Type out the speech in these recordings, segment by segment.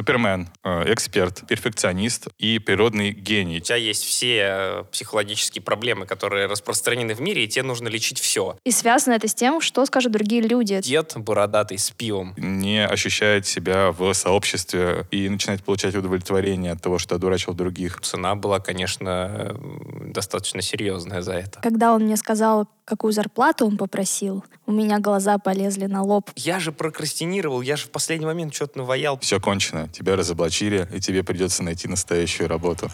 супермен, э, эксперт, перфекционист и природный гений. У тебя есть все э, психологические проблемы, которые распространены в мире, и тебе нужно лечить все. И связано это с тем, что скажут другие люди. Дед бородатый с пивом. Не ощущает себя в сообществе и начинает получать удовлетворение от того, что одурачил других. Цена была, конечно, достаточно серьезная за это. Когда он мне сказал, какую зарплату он попросил, у меня глаза полезли на лоб. Я же прокрастинировал, я же в последний момент что-то наваял. Все кончено, тебя разоблачили, и тебе придется найти настоящую работу.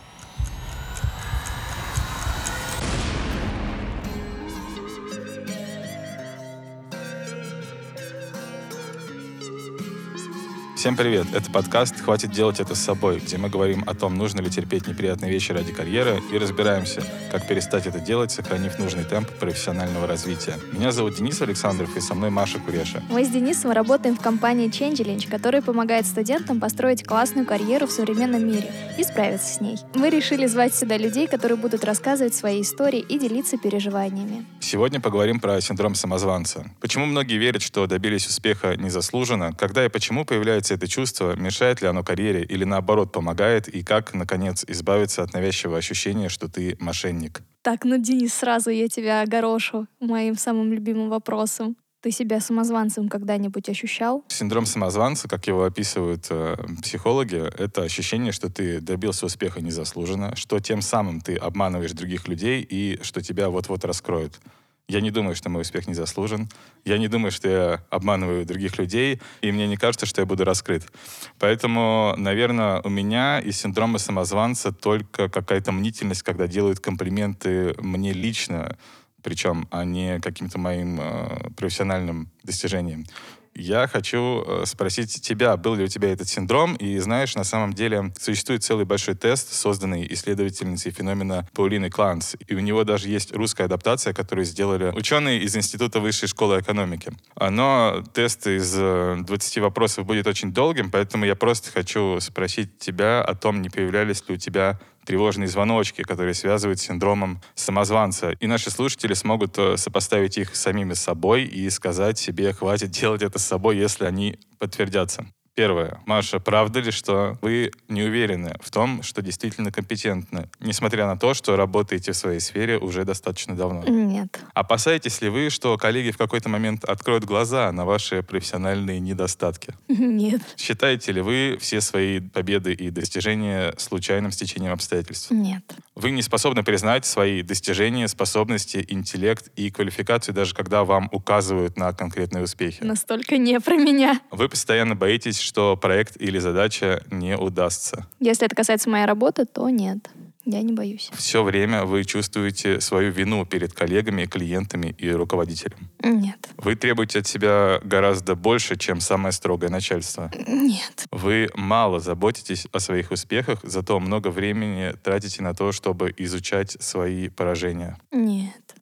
Всем привет! Это подкаст «Хватит делать это с собой», где мы говорим о том, нужно ли терпеть неприятные вещи ради карьеры и разбираемся, как перестать это делать, сохранив нужный темп профессионального развития. Меня зовут Денис Александров и со мной Маша Куреша. Мы с Денисом работаем в компании Changelinch, которая помогает студентам построить классную карьеру в современном мире и справиться с ней. Мы решили звать сюда людей, которые будут рассказывать свои истории и делиться переживаниями. Сегодня поговорим про синдром самозванца. Почему многие верят, что добились успеха незаслуженно, когда и почему появляется это чувство, мешает ли оно карьере или наоборот помогает, и как, наконец, избавиться от навязчивого ощущения, что ты мошенник? Так, ну, Денис, сразу я тебя огорошу моим самым любимым вопросом. Ты себя самозванцем когда-нибудь ощущал? Синдром самозванца, как его описывают э, психологи, это ощущение, что ты добился успеха незаслуженно, что тем самым ты обманываешь других людей и что тебя вот-вот раскроют. Я не думаю, что мой успех не заслужен. Я не думаю, что я обманываю других людей, и мне не кажется, что я буду раскрыт. Поэтому, наверное, у меня из синдрома самозванца только какая-то мнительность, когда делают комплименты мне лично, причем, а не каким-то моим э, профессиональным достижением. Я хочу э, спросить тебя, был ли у тебя этот синдром, и знаешь, на самом деле существует целый большой тест, созданный исследовательницей феномена Паулиной Кланс, и у него даже есть русская адаптация, которую сделали ученые из Института высшей школы экономики. Но тест из 20 э, вопросов будет очень долгим, поэтому я просто хочу спросить тебя о том, не появлялись ли у тебя тревожные звоночки, которые связывают с синдромом самозванца. И наши слушатели смогут э, сопоставить их самими с собой и сказать себе, хватит делать это с собой, если они подтвердятся. Первое. Маша, правда ли, что вы не уверены в том, что действительно компетентны, несмотря на то, что работаете в своей сфере уже достаточно давно? Нет. Опасаетесь ли вы, что коллеги в какой-то момент откроют глаза на ваши профессиональные недостатки? Нет. Считаете ли вы все свои победы и достижения случайным стечением обстоятельств? Нет. Вы не способны признать свои достижения, способности, интеллект и квалификацию, даже когда вам указывают на конкретные успехи? Настолько не про меня. Вы постоянно боитесь, что проект или задача не удастся. Если это касается моей работы, то нет. Я не боюсь. Все время вы чувствуете свою вину перед коллегами, клиентами и руководителем? Нет. Вы требуете от себя гораздо больше, чем самое строгое начальство? Нет. Вы мало заботитесь о своих успехах, зато много времени тратите на то, чтобы изучать свои поражения? Нет.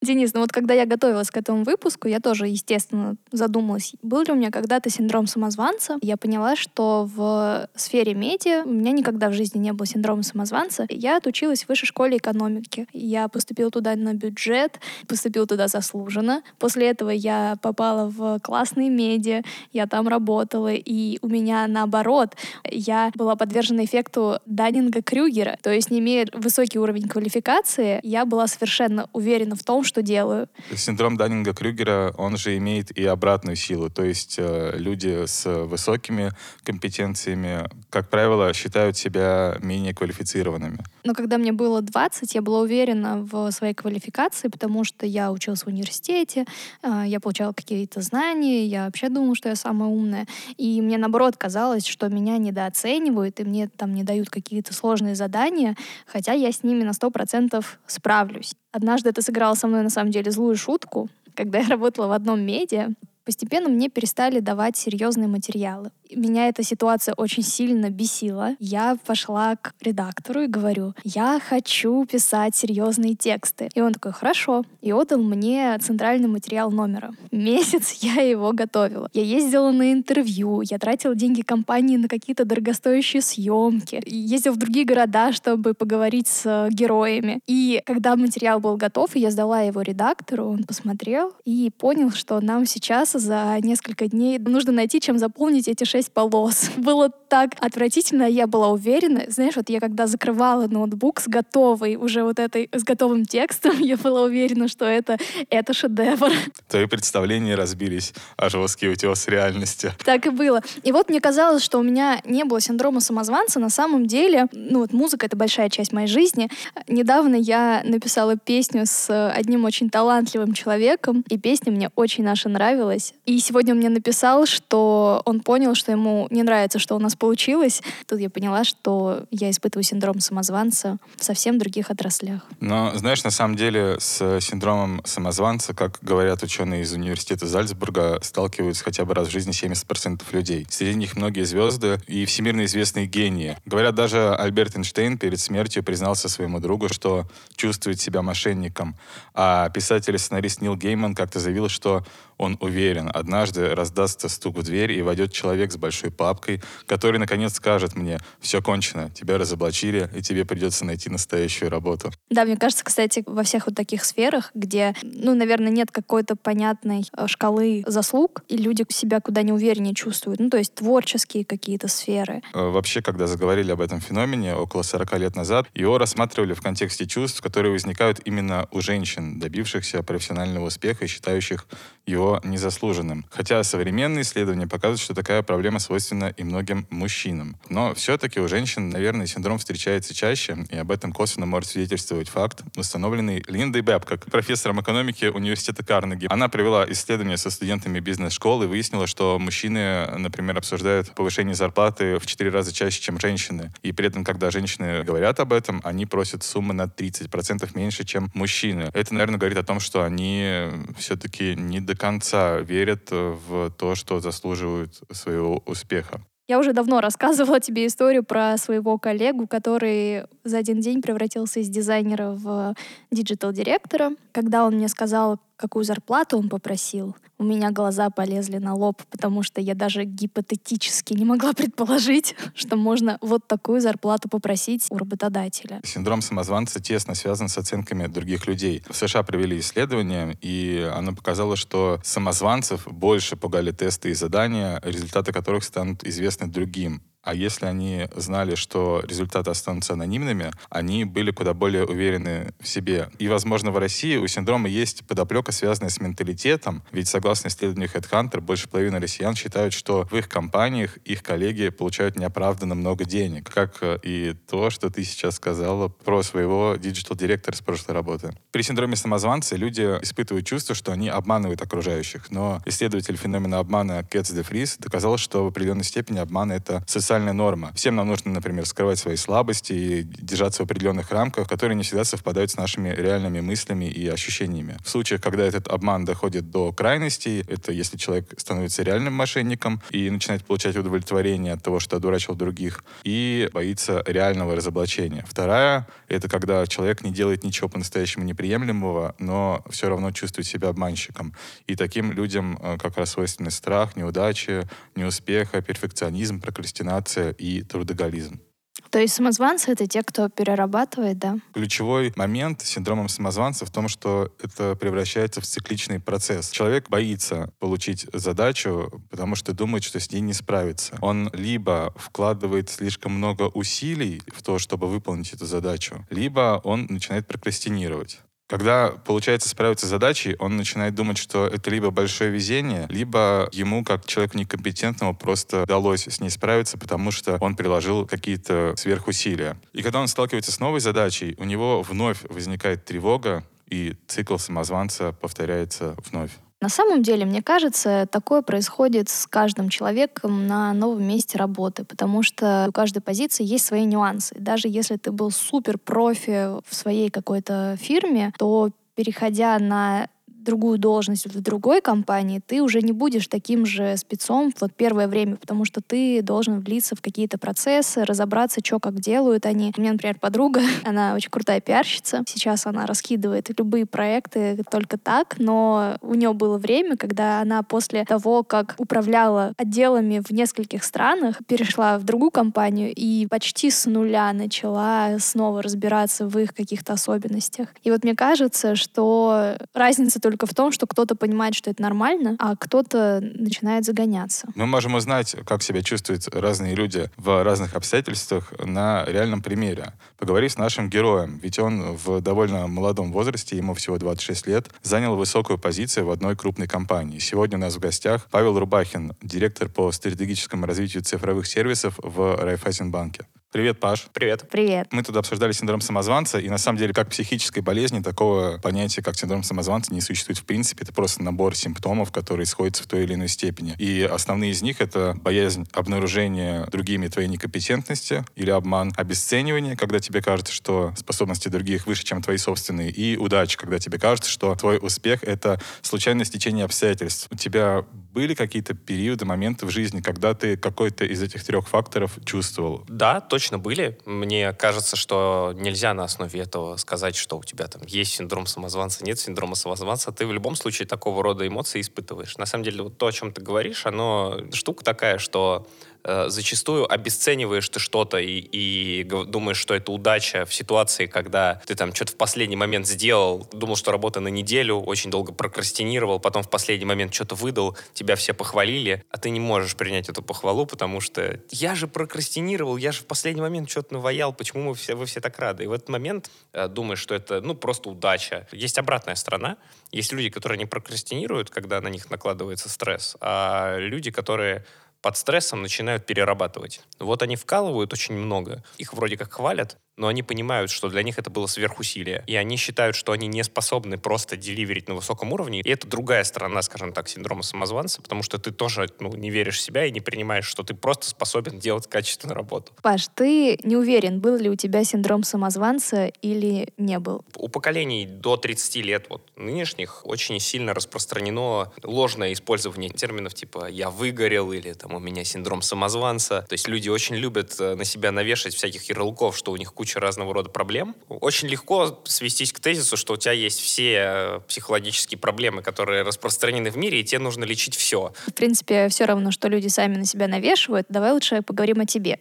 Денис, ну вот когда я готовилась к этому выпуску, я тоже, естественно, задумалась, был ли у меня когда-то синдром самозванца. Я поняла, что в сфере медиа у меня никогда в жизни не было синдрома самозванца. Я отучилась в высшей школе экономики. Я поступила туда на бюджет, поступила туда заслуженно. После этого я попала в классные медиа, я там работала, и у меня наоборот, я была подвержена эффекту Даннинга-Крюгера. То есть, не имея высокий уровень квалификации, я была совершенно уверена в том, что делаю. Синдром Даннинга-Крюгера, он же имеет и обратную силу. То есть э, люди с высокими компетенциями, как правило, считают себя менее квалифицированными. Но когда мне было 20, я была уверена в своей квалификации, потому что я училась в университете, э, я получала какие-то знания, я вообще думала, что я самая умная. И мне, наоборот, казалось, что меня недооценивают, и мне там не дают какие-то сложные задания, хотя я с ними на 100% справлюсь. Однажды это сыграло со мной на самом деле злую шутку, когда я работала в одном медиа. Постепенно мне перестали давать серьезные материалы. Меня эта ситуация очень сильно бесила. Я пошла к редактору и говорю, я хочу писать серьезные тексты. И он такой, хорошо. И отдал мне центральный материал номера. Месяц я его готовила. Я ездила на интервью, я тратила деньги компании на какие-то дорогостоящие съемки, ездила в другие города, чтобы поговорить с героями. И когда материал был готов, я сдала его редактору, он посмотрел и понял, что нам сейчас за несколько дней нужно найти, чем заполнить эти шесть шесть полос. Было так отвратительно, я была уверена. Знаешь, вот я когда закрывала ноутбук с готовой, уже вот этой, с готовым текстом, я была уверена, что это, это шедевр. Твои представления разбились, а жесткий утес реальности. Так и было. И вот мне казалось, что у меня не было синдрома самозванца. На самом деле, ну вот музыка — это большая часть моей жизни. Недавно я написала песню с одним очень талантливым человеком, и песня мне очень наша нравилась. И сегодня он мне написал, что он понял, что ему не нравится, что у нас получилось. Тут я поняла, что я испытываю синдром самозванца в совсем других отраслях. Но, знаешь, на самом деле с синдромом самозванца, как говорят ученые из университета Зальцбурга, сталкиваются хотя бы раз в жизни 70% людей. Среди них многие звезды и всемирно известные гении. Говорят, даже Альберт Эйнштейн перед смертью признался своему другу, что чувствует себя мошенником. А писатель и сценарист Нил Гейман как-то заявил, что он уверен, однажды раздастся стук в дверь и войдет человек с большой папкой, который наконец скажет мне, все кончено, тебя разоблачили, и тебе придется найти настоящую работу. Да, мне кажется, кстати, во всех вот таких сферах, где, ну, наверное, нет какой-то понятной э, шкалы заслуг, и люди себя куда не увереннее чувствуют, ну, то есть творческие какие-то сферы. Э, вообще, когда заговорили об этом феномене около 40 лет назад, его рассматривали в контексте чувств, которые возникают именно у женщин, добившихся профессионального успеха и считающих его незаслуженным. Хотя современные исследования показывают, что такая проблема свойственна и многим мужчинам. Но все-таки у женщин, наверное, синдром встречается чаще, и об этом косвенно может свидетельствовать факт, установленный Линдой Бэбкок, профессором экономики университета Карнеги. Она провела исследование со студентами бизнес-школы и выяснила, что мужчины, например, обсуждают повышение зарплаты в 4 раза чаще, чем женщины. И при этом, когда женщины говорят об этом, они просят суммы на 30% меньше, чем мужчины. Это, наверное, говорит о том, что они все-таки не до конца верят в то, что заслуживают своего успеха. Я уже давно рассказывала тебе историю про своего коллегу, который за один день превратился из дизайнера в диджитал-директора. Когда он мне сказал, какую зарплату он попросил, у меня глаза полезли на лоб, потому что я даже гипотетически не могла предположить, что можно вот такую зарплату попросить у работодателя. Синдром самозванца тесно связан с оценками других людей. В США провели исследование, и оно показало, что самозванцев больше пугали тесты и задания, результаты которых станут известны другим. А если они знали, что результаты останутся анонимными, они были куда более уверены в себе. И, возможно, в России у синдрома есть подоплека, связанная с менталитетом. Ведь, согласно исследованию HeadHunter, больше половины россиян считают, что в их компаниях их коллеги получают неоправданно много денег. Как э, и то, что ты сейчас сказала про своего диджитал-директора с прошлой работы. При синдроме самозванца люди испытывают чувство, что они обманывают окружающих. Но исследователь феномена обмана Кэтс де Фрис доказал, что в определенной степени обман — это социальный социальная норма. Всем нам нужно, например, скрывать свои слабости и держаться в определенных рамках, которые не всегда совпадают с нашими реальными мыслями и ощущениями. В случаях, когда этот обман доходит до крайностей, это если человек становится реальным мошенником и начинает получать удовлетворение от того, что одурачил других, и боится реального разоблачения. Вторая — это когда человек не делает ничего по-настоящему неприемлемого, но все равно чувствует себя обманщиком. И таким людям э, как раз свойственны страх, неудачи, неуспеха, перфекционизм, прокрастинация, мотивация и трудоголизм. То есть самозванцы — это те, кто перерабатывает, да? Ключевой момент синдрома самозванца в том, что это превращается в цикличный процесс. Человек боится получить задачу, потому что думает, что с ней не справится. Он либо вкладывает слишком много усилий в то, чтобы выполнить эту задачу, либо он начинает прокрастинировать. Когда получается справиться с задачей, он начинает думать, что это либо большое везение, либо ему, как человеку некомпетентному, просто удалось с ней справиться, потому что он приложил какие-то сверхусилия. И когда он сталкивается с новой задачей, у него вновь возникает тревога, и цикл самозванца повторяется вновь. На самом деле, мне кажется, такое происходит с каждым человеком на новом месте работы, потому что у каждой позиции есть свои нюансы. Даже если ты был супер профи в своей какой-то фирме, то переходя на другую должность в другой компании, ты уже не будешь таким же спецом вот первое время, потому что ты должен влиться в какие-то процессы, разобраться, что как делают они. У меня, например, подруга, она очень крутая пиарщица. Сейчас она раскидывает любые проекты только так, но у нее было время, когда она после того, как управляла отделами в нескольких странах, перешла в другую компанию и почти с нуля начала снова разбираться в их каких-то особенностях. И вот мне кажется, что разница только в том, что кто-то понимает, что это нормально, а кто-то начинает загоняться. Мы можем узнать, как себя чувствуют разные люди в разных обстоятельствах на реальном примере. Поговорив с нашим героем, ведь он в довольно молодом возрасте, ему всего 26 лет, занял высокую позицию в одной крупной компании. Сегодня у нас в гостях Павел Рубахин, директор по стратегическому развитию цифровых сервисов в Райфайзенбанке. Привет, Паш. Привет. Привет. Мы тут обсуждали синдром самозванца, и на самом деле, как психической болезни, такого понятия, как синдром самозванца, не существует в принципе. Это просто набор симптомов, которые сходятся в той или иной степени. И основные из них — это боязнь обнаружения другими твоей некомпетентности или обман, обесценивание, когда тебе кажется, что способности других выше, чем твои собственные, и удача, когда тебе кажется, что твой успех — это случайное стечение обстоятельств. У тебя были какие-то периоды, моменты в жизни, когда ты какой-то из этих трех факторов чувствовал? Да, точно были. Мне кажется, что нельзя на основе этого сказать, что у тебя там есть синдром самозванца, нет синдрома самозванца. Ты в любом случае такого рода эмоции испытываешь. На самом деле, вот то, о чем ты говоришь, оно штука такая, что э, зачастую обесцениваешь ты что-то и, и думаешь, что это удача в ситуации, когда ты там что-то в последний момент сделал, думал, что работа на неделю, очень долго прокрастинировал, потом в последний момент что-то выдал, тебя все похвалили, а ты не можешь принять эту похвалу, потому что я же прокрастинировал, я же в последний момент что-то наваял, почему мы все, вы все так рады? И в этот момент э, думаешь, что это, ну, просто удача. Есть обратная сторона. Есть люди, которые не прокрастинируют, когда на них накладывается стресс, а люди, которые под стрессом начинают перерабатывать. Вот они вкалывают очень много, их вроде как хвалят, но они понимают, что для них это было сверхусилие. И они считают, что они не способны просто деливерить на высоком уровне. И это другая сторона, скажем так, синдрома самозванца, потому что ты тоже ну, не веришь в себя и не принимаешь, что ты просто способен делать качественную работу. Паш, ты не уверен, был ли у тебя синдром самозванца или не был? У поколений до 30 лет, вот нынешних, очень сильно распространено ложное использование терминов типа «я выгорел» или там «у меня синдром самозванца». То есть люди очень любят э, на себя навешать всяких ярлыков, что у них куча куча разного рода проблем. Очень легко свестись к тезису, что у тебя есть все э, психологические проблемы, которые распространены в мире, и тебе нужно лечить все. В принципе, все равно, что люди сами на себя навешивают. Давай лучше поговорим о тебе.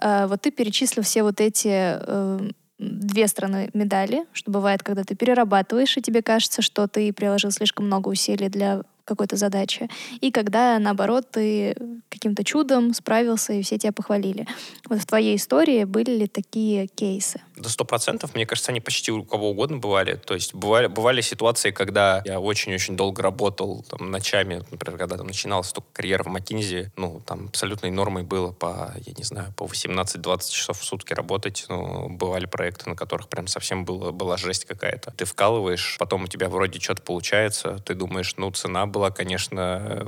Э, вот ты перечислил все вот эти э, две стороны медали, что бывает, когда ты перерабатываешь, и тебе кажется, что ты приложил слишком много усилий для какой-то задачи, и когда, наоборот, ты каким-то чудом справился, и все тебя похвалили. Вот в твоей истории были ли такие кейсы? До сто процентов, мне кажется, они почти у кого угодно бывали. То есть бывали, бывали ситуации, когда я очень-очень долго работал там, ночами, например, когда там начиналась только карьера в Макинзи, ну, там абсолютной нормой было по, я не знаю, по 18-20 часов в сутки работать. Ну, бывали проекты, на которых прям совсем было, была жесть какая-то. Ты вкалываешь, потом у тебя вроде что-то получается, ты думаешь, ну, цена была, конечно,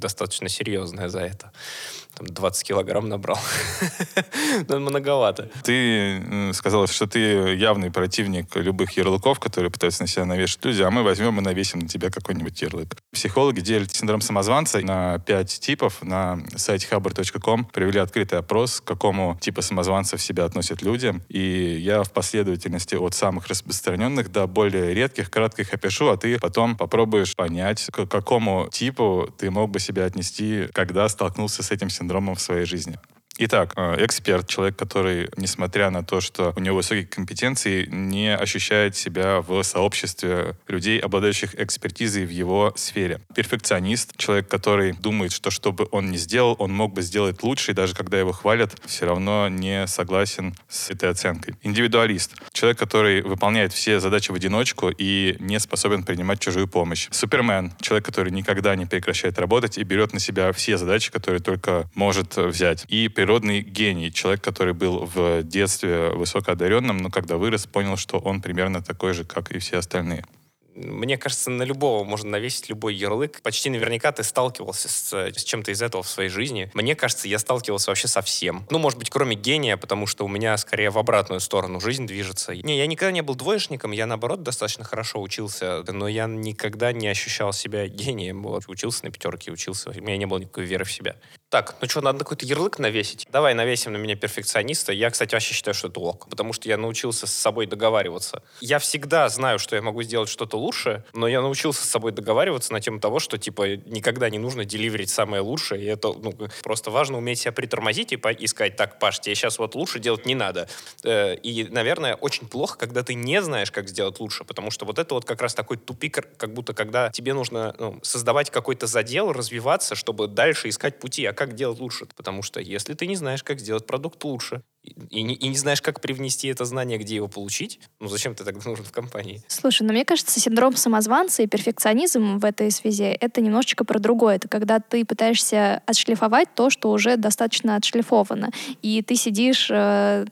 достаточно серьезная за это. Там 20 килограмм набрал. Но многовато. Ты сказал, что ты явный противник любых ярлыков, которые пытаются на себя навешать люди, а мы возьмем и навесим на тебя какой-нибудь ярлык. Психологи делят синдром самозванца на пять типов. На сайте haber.com провели открытый опрос, к какому типу самозванцев себя относят люди. И я в последовательности от самых распространенных до более редких кратко их опишу, а ты потом попробуешь понять, к какому типу ты мог бы себя отнести, когда столкнулся с этим синдромом в своей жизни. Итак, э, эксперт, человек, который, несмотря на то, что у него высокие компетенции, не ощущает себя в сообществе людей, обладающих экспертизой в его сфере. Перфекционист, человек, который думает, что что бы он ни сделал, он мог бы сделать лучше, и даже когда его хвалят, все равно не согласен с этой оценкой. Индивидуалист, человек, который выполняет все задачи в одиночку и не способен принимать чужую помощь. Супермен, человек, который никогда не прекращает работать и берет на себя все задачи, которые только может взять. И природный гений, человек, который был в детстве высокоодаренным, но когда вырос, понял, что он примерно такой же, как и все остальные. Мне кажется, на любого можно навесить любой ярлык. Почти наверняка ты сталкивался с, с чем-то из этого в своей жизни. Мне кажется, я сталкивался вообще со всем. Ну, может быть, кроме гения, потому что у меня скорее в обратную сторону жизнь движется. Не, я никогда не был двоечником, я, наоборот, достаточно хорошо учился, но я никогда не ощущал себя гением. Вот, учился на пятерке, учился, у меня не было никакой веры в себя. Так, ну что, надо какой-то ярлык навесить? Давай навесим на меня перфекциониста. Я, кстати, вообще считаю, что это ок, потому что я научился с собой договариваться. Я всегда знаю, что я могу сделать что-то лучше, но я научился с собой договариваться на тему того, что, типа, никогда не нужно деливерить самое лучшее, и это, ну, просто важно уметь себя притормозить и, по- и сказать, так, Паш, тебе сейчас вот лучше делать не надо. Э, и, наверное, очень плохо, когда ты не знаешь, как сделать лучше, потому что вот это вот как раз такой тупик, как будто когда тебе нужно ну, создавать какой-то задел, развиваться, чтобы дальше искать пути. А как делать лучше? Потому что если ты не знаешь, как сделать продукт лучше, и, не, и не знаешь, как привнести это знание, где его получить, ну зачем ты тогда нужен в компании? Слушай, ну мне кажется, синдром самозванца и перфекционизм в этой связи — это немножечко про другое. Это когда ты пытаешься отшлифовать то, что уже достаточно отшлифовано. И ты сидишь э,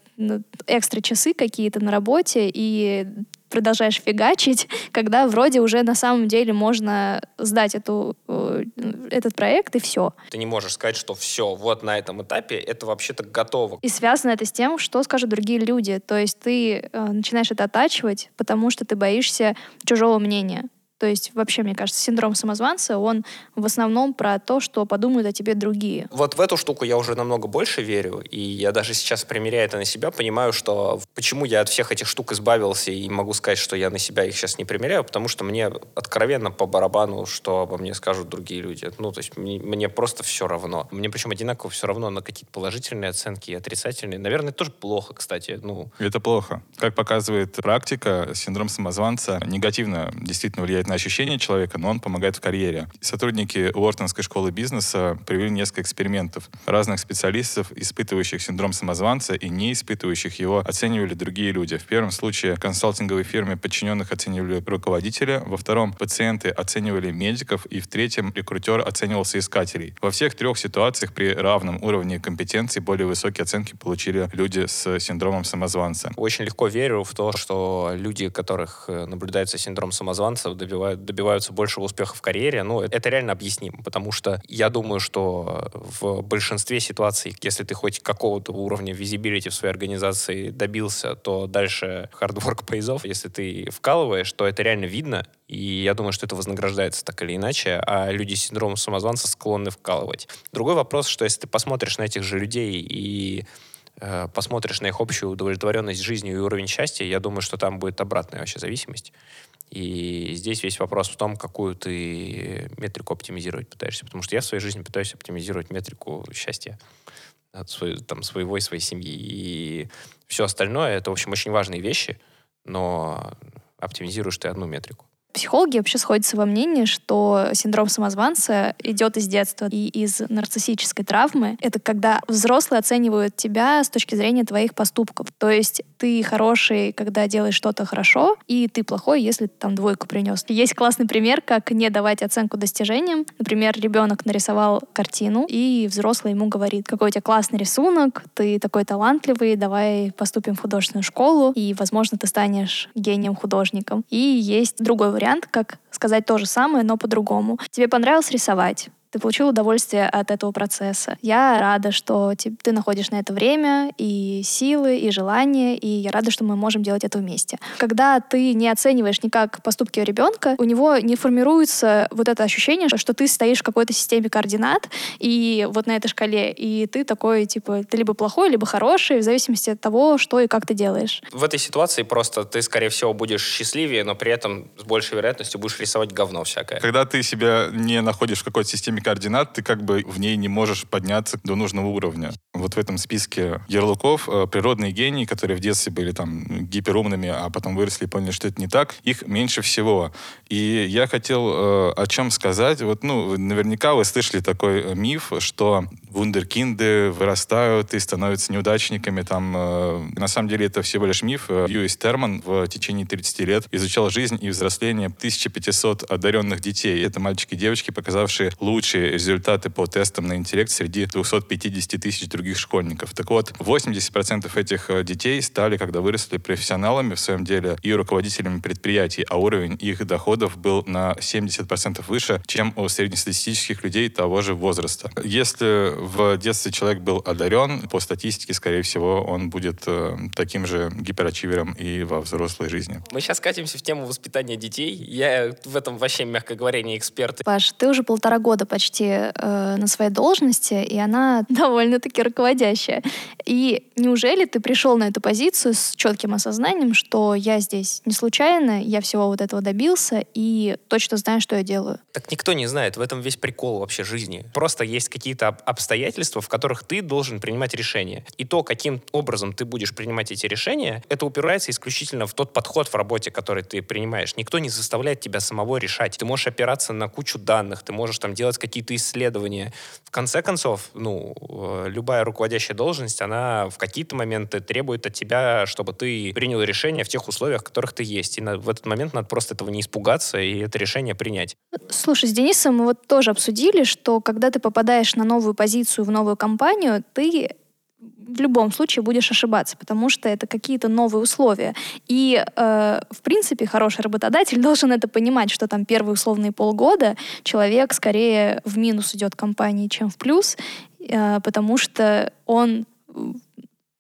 экстра часы какие-то на работе и продолжаешь фигачить, когда вроде уже на самом деле можно сдать эту, э, этот проект и все. Ты не можешь сказать, что все, вот на этом этапе это вообще-то готово. И связано это с тем, что скажут другие люди. То есть ты э, начинаешь это оттачивать, потому что ты боишься чужого мнения. То есть вообще, мне кажется, синдром самозванца, он в основном про то, что подумают о тебе другие. Вот в эту штуку я уже намного больше верю, и я даже сейчас, примеряя это на себя, понимаю, что почему я от всех этих штук избавился и могу сказать, что я на себя их сейчас не примеряю, потому что мне откровенно по барабану, что обо мне скажут другие люди. Ну, то есть мне, мне просто все равно. Мне причем одинаково все равно на какие-то положительные оценки и отрицательные. Наверное, это тоже плохо, кстати. Ну, Это плохо. Как показывает практика, синдром самозванца негативно действительно влияет на ощущения человека, но он помогает в карьере. Сотрудники Уортонской школы бизнеса провели несколько экспериментов. Разных специалистов, испытывающих синдром самозванца и не испытывающих его, оценивали другие люди. В первом случае консалтинговой фирме подчиненных оценивали руководителя, во втором пациенты оценивали медиков, и в третьем рекрутер оценивал соискателей. Во всех трех ситуациях при равном уровне компетенции более высокие оценки получили люди с синдромом самозванца. очень легко верю в то, что люди, которых э, наблюдается синдром самозванца, добивают, добиваются большего успеха в карьере. Ну, это реально объяснимо, потому что я думаю, что в большинстве ситуаций, если ты хоть какого-то уровня визибилити в своей организации добился, то дальше pays off. Если ты вкалываешь, то это реально видно, и я думаю, что это вознаграждается так или иначе, а люди с синдромом самозванца склонны вкалывать. Другой вопрос, что если ты посмотришь на этих же людей и посмотришь на их общую удовлетворенность жизнью и уровень счастья, я думаю, что там будет обратная вообще зависимость. И здесь весь вопрос в том, какую ты метрику оптимизировать пытаешься. Потому что я в своей жизни пытаюсь оптимизировать метрику счастья от своего, там, своего и своей семьи. И все остальное — это, в общем, очень важные вещи, но оптимизируешь ты одну метрику. Психологи вообще сходятся во мнении, что синдром самозванца идет из детства и из нарциссической травмы. Это когда взрослые оценивают тебя с точки зрения твоих поступков. То есть ты хороший, когда делаешь что-то хорошо, и ты плохой, если там двойку принес. Есть классный пример, как не давать оценку достижениям. Например, ребенок нарисовал картину, и взрослый ему говорит, какой у тебя классный рисунок, ты такой талантливый, давай поступим в художественную школу, и, возможно, ты станешь гением-художником. И есть другой вариант, как сказать то же самое, но по-другому. Тебе понравилось рисовать? Ты получил удовольствие от этого процесса. Я рада, что ты находишь на это время и силы, и желание, и я рада, что мы можем делать это вместе. Когда ты не оцениваешь никак поступки ребенка, у него не формируется вот это ощущение, что ты стоишь в какой-то системе координат, и вот на этой шкале, и ты такой, типа, ты либо плохой, либо хороший, в зависимости от того, что и как ты делаешь. В этой ситуации просто ты, скорее всего, будешь счастливее, но при этом с большей вероятностью будешь рисовать говно всякое. Когда ты себя не находишь в какой-то системе координат, ты как бы в ней не можешь подняться до нужного уровня. Вот в этом списке ярлыков э, природные гении, которые в детстве были там гиперумными, а потом выросли и поняли, что это не так, их меньше всего. И я хотел э, о чем сказать. Вот, ну, наверняка вы слышали такой э, миф, что вундеркинды вырастают и становятся неудачниками. Там, э, на самом деле это всего лишь миф. Э, Льюис Терман в течение 30 лет изучал жизнь и взросление 1500 одаренных детей. Это мальчики и девочки, показавшие лучшие результаты по тестам на интеллект среди 250 тысяч других школьников. Так вот, 80% этих э, детей стали, когда выросли, профессионалами в своем деле и руководителями предприятий, а уровень их доходов был на 70% выше, чем у среднестатистических людей того же возраста. Если в детстве человек был одарен, по статистике, скорее всего, он будет э, таким же гиперачивером и во взрослой жизни. Мы сейчас катимся в тему воспитания детей. Я в этом вообще, мягко говоря, не эксперт. Паш, ты уже полтора года почти почти э, на своей должности, и она довольно-таки руководящая. И неужели ты пришел на эту позицию с четким осознанием, что я здесь не случайно, я всего вот этого добился и точно знаю, что я делаю? Так никто не знает. В этом весь прикол вообще жизни. Просто есть какие-то обстоятельства, в которых ты должен принимать решения. И то, каким образом ты будешь принимать эти решения, это упирается исключительно в тот подход в работе, который ты принимаешь. Никто не заставляет тебя самого решать. Ты можешь опираться на кучу данных, ты можешь там делать какие-то исследования. В конце концов, ну, э, любая руководящая должность, она в какие-то моменты требует от тебя, чтобы ты принял решение в тех условиях, в которых ты есть. И на, в этот момент надо просто этого не испугаться и это решение принять. Слушай, с Денисом мы вот тоже обсудили, что когда ты попадаешь на новую позицию в новую компанию, ты в любом случае будешь ошибаться, потому что это какие-то новые условия. И, э, в принципе, хороший работодатель должен это понимать, что там первые условные полгода человек скорее в минус идет компании, чем в плюс, э, потому что он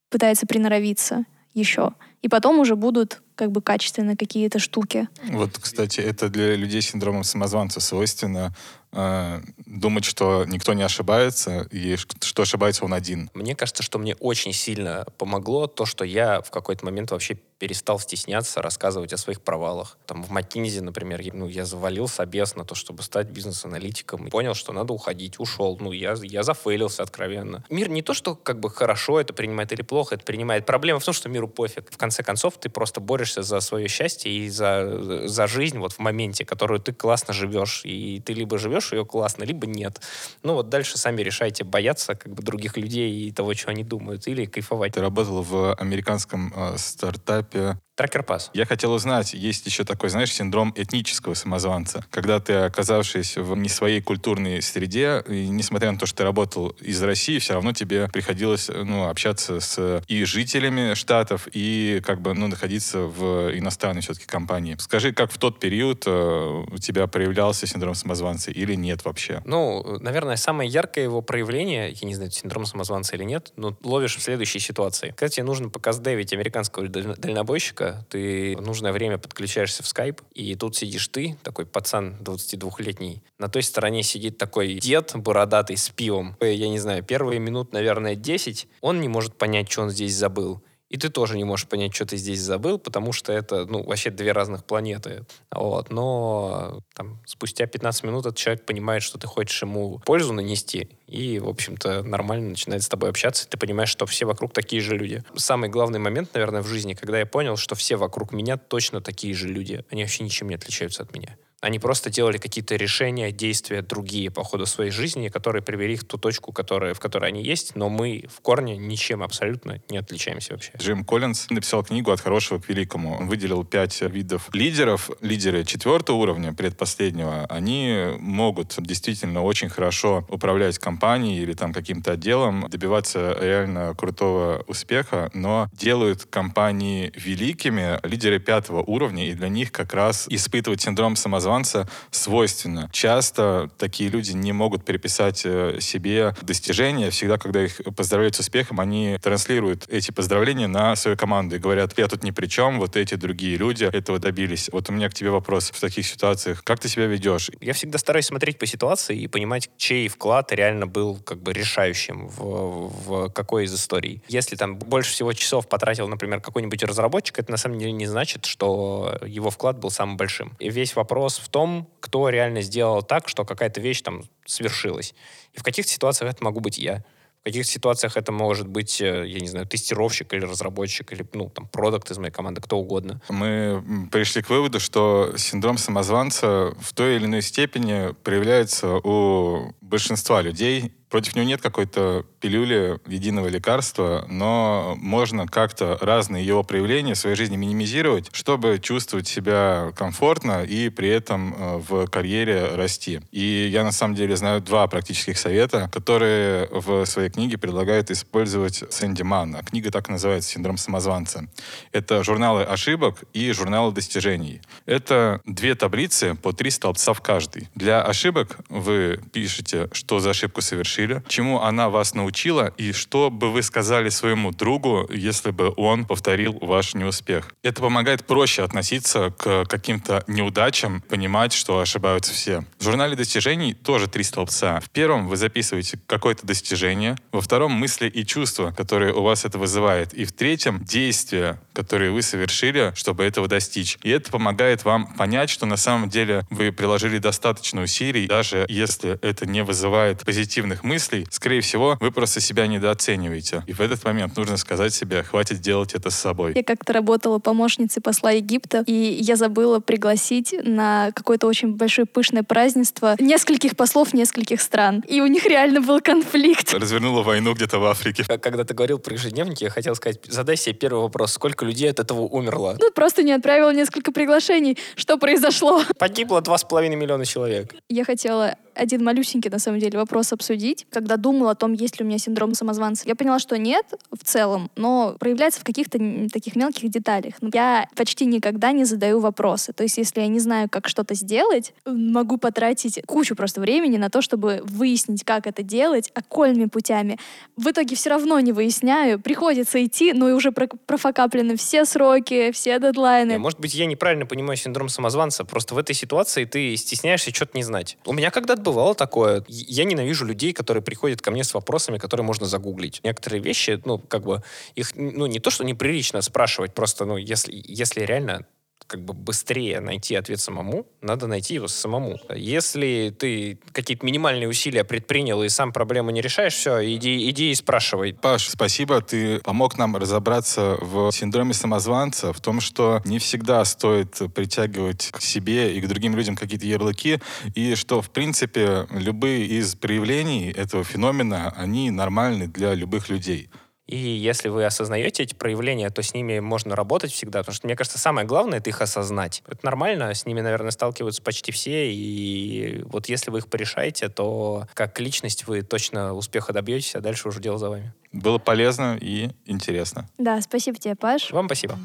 пытается приноровиться еще. И потом уже будут как бы качественные какие-то штуки. Вот, кстати, это для людей с синдромом самозванца свойственно думать, что никто не ошибается, и что ошибается он один. Мне кажется, что мне очень сильно помогло то, что я в какой-то момент вообще перестал стесняться рассказывать о своих провалах. Там в Маккинзи, например, ну, я завалил собес на то, чтобы стать бизнес-аналитиком. И понял, что надо уходить, ушел. Ну, я, я зафейлился откровенно. Мир не то, что как бы хорошо это принимает или плохо это принимает. Проблема в том, что миру пофиг. В конце концов, ты просто борешься за свое счастье и за, за жизнь вот в моменте, которую ты классно живешь. И ты либо живешь ее классно, либо нет. Ну, вот дальше сами решайте, бояться как бы других людей и того, что они думают, или кайфовать. Ты работал в американском э, стартапе этапе Трекер пас. Я хотел узнать, есть еще такой, знаешь, синдром этнического самозванца. Когда ты, оказавшись в не своей культурной среде, и несмотря на то, что ты работал из России, все равно тебе приходилось ну, общаться с и жителями штатов, и как бы ну, находиться в иностранной все-таки компании. Скажи, как в тот период э, у тебя проявлялся синдром самозванца или нет вообще? Ну, наверное, самое яркое его проявление, я не знаю, синдром самозванца или нет, но ловишь в следующей ситуации. Когда тебе нужно показдевить американского дальнобойщика, ты в нужное время подключаешься в скайп, и тут сидишь ты, такой пацан 22-летний. На той стороне сидит такой дед бородатый с пивом. Я не знаю, первые минут, наверное, 10, он не может понять, что он здесь забыл. И ты тоже не можешь понять, что ты здесь забыл, потому что это, ну, вообще две разных планеты. Вот. Но там, спустя 15 минут этот человек понимает, что ты хочешь ему пользу нанести, и, в общем-то, нормально начинает с тобой общаться, и ты понимаешь, что все вокруг такие же люди. Самый главный момент, наверное, в жизни, когда я понял, что все вокруг меня точно такие же люди. Они вообще ничем не отличаются от меня. Они просто делали какие-то решения, действия другие по ходу своей жизни, которые привели их в ту точку, которая, в которой они есть, но мы в корне ничем абсолютно не отличаемся вообще. Джим Коллинз написал книгу «От хорошего к великому». Он выделил пять видов лидеров. Лидеры четвертого уровня, предпоследнего, они могут действительно очень хорошо управлять компанией или там каким-то отделом, добиваться реально крутого успеха, но делают компании великими лидеры пятого уровня, и для них как раз испытывать синдром самозванца самозванца свойственно. Часто такие люди не могут переписать э, себе достижения. Всегда, когда их поздравляют с успехом, они транслируют эти поздравления на свою команду и говорят, я тут ни при чем, вот эти другие люди этого добились. Вот у меня к тебе вопрос в таких ситуациях. Как ты себя ведешь? Я всегда стараюсь смотреть по ситуации и понимать, чей вклад реально был как бы решающим в, в какой из историй. Если там больше всего часов потратил, например, какой-нибудь разработчик, это на самом деле не значит, что его вклад был самым большим. И весь вопрос в том, кто реально сделал так, что какая-то вещь там свершилась. И в каких ситуациях это могу быть я. В каких ситуациях это может быть, э, я не знаю, тестировщик или разработчик, или, ну, там, продукт из моей команды, кто угодно. Мы пришли к выводу, что синдром самозванца в той или иной степени проявляется у большинства людей, против него нет какой-то пилюли, единого лекарства, но можно как-то разные его проявления в своей жизни минимизировать, чтобы чувствовать себя комфортно и при этом э, в карьере расти. И я на самом деле знаю два практических совета, которые в своей книге предлагает использовать Сэнди Манн. Книга так и называется «Синдром самозванца». Это журналы ошибок и журналы достижений. Это две таблицы по три столбца в каждой. Для ошибок вы пишете что за ошибку совершили, чему она вас научила, и что бы вы сказали своему другу, если бы он повторил ваш неуспех. Это помогает проще относиться к каким-то неудачам, понимать, что ошибаются все. В журнале достижений тоже три столбца. В первом вы записываете какое-то достижение, во втором мысли и чувства, которые у вас это вызывает, и в третьем действия, которые вы совершили, чтобы этого достичь. И это помогает вам понять, что на самом деле вы приложили достаточно усилий, даже если это не вызывает позитивных мыслей, скорее всего, вы просто себя недооцениваете. И в этот момент нужно сказать себе, хватит делать это с собой. Я как-то работала помощницей посла Египта, и я забыла пригласить на какое-то очень большое пышное празднество нескольких послов нескольких стран. И у них реально был конфликт. Развернула войну где-то в Африке. Когда ты говорил про ежедневники, я хотел сказать, задай себе первый вопрос, сколько людей от этого умерло? Ну, просто не отправила несколько приглашений. Что произошло? Погибло два с половиной миллиона человек. Я хотела один малюсенький, на самом деле, вопрос обсудить. Когда думала о том, есть ли у меня синдром самозванца, я поняла, что нет в целом, но проявляется в каких-то таких мелких деталях. Я почти никогда не задаю вопросы. То есть, если я не знаю, как что-то сделать, могу потратить кучу просто времени на то, чтобы выяснить, как это делать, окольными путями. В итоге все равно не выясняю. Приходится идти, но и уже профокаплены все сроки, все дедлайны. Может быть, я неправильно понимаю синдром самозванца. Просто в этой ситуации ты стесняешься что-то не знать. У меня когда-то бывало такое. Я ненавижу людей, которые приходят ко мне с вопросами, которые можно загуглить. Некоторые вещи, ну, как бы, их, ну, не то, что неприлично спрашивать, просто, ну, если, если реально как бы быстрее найти ответ самому, надо найти его самому. Если ты какие-то минимальные усилия предпринял и сам проблему не решаешь, все, иди, иди и спрашивай. Паш, спасибо, ты помог нам разобраться в синдроме самозванца, в том, что не всегда стоит притягивать к себе и к другим людям какие-то ярлыки, и что, в принципе, любые из проявлений этого феномена, они нормальны для любых людей. И если вы осознаете эти проявления, то с ними можно работать всегда. Потому что, мне кажется, самое главное — это их осознать. Это нормально, с ними, наверное, сталкиваются почти все. И вот если вы их порешаете, то как личность вы точно успеха добьетесь, а дальше уже дело за вами. Было полезно и интересно. Да, спасибо тебе, Паш. Вам спасибо.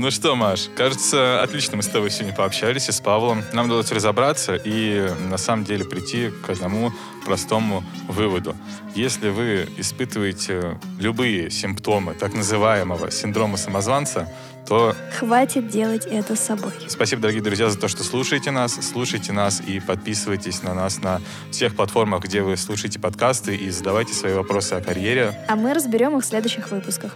Ну что, Маш, кажется, отлично мы с тобой сегодня пообщались и с Павлом. Нам удалось разобраться и на самом деле прийти к одному простому выводу. Если вы испытываете любые симптомы так называемого синдрома самозванца, то... Хватит делать это с собой. Спасибо, дорогие друзья, за то, что слушаете нас. Слушайте нас и подписывайтесь на нас на всех платформах, где вы слушаете подкасты и задавайте свои вопросы о карьере. А мы разберем их в следующих выпусках.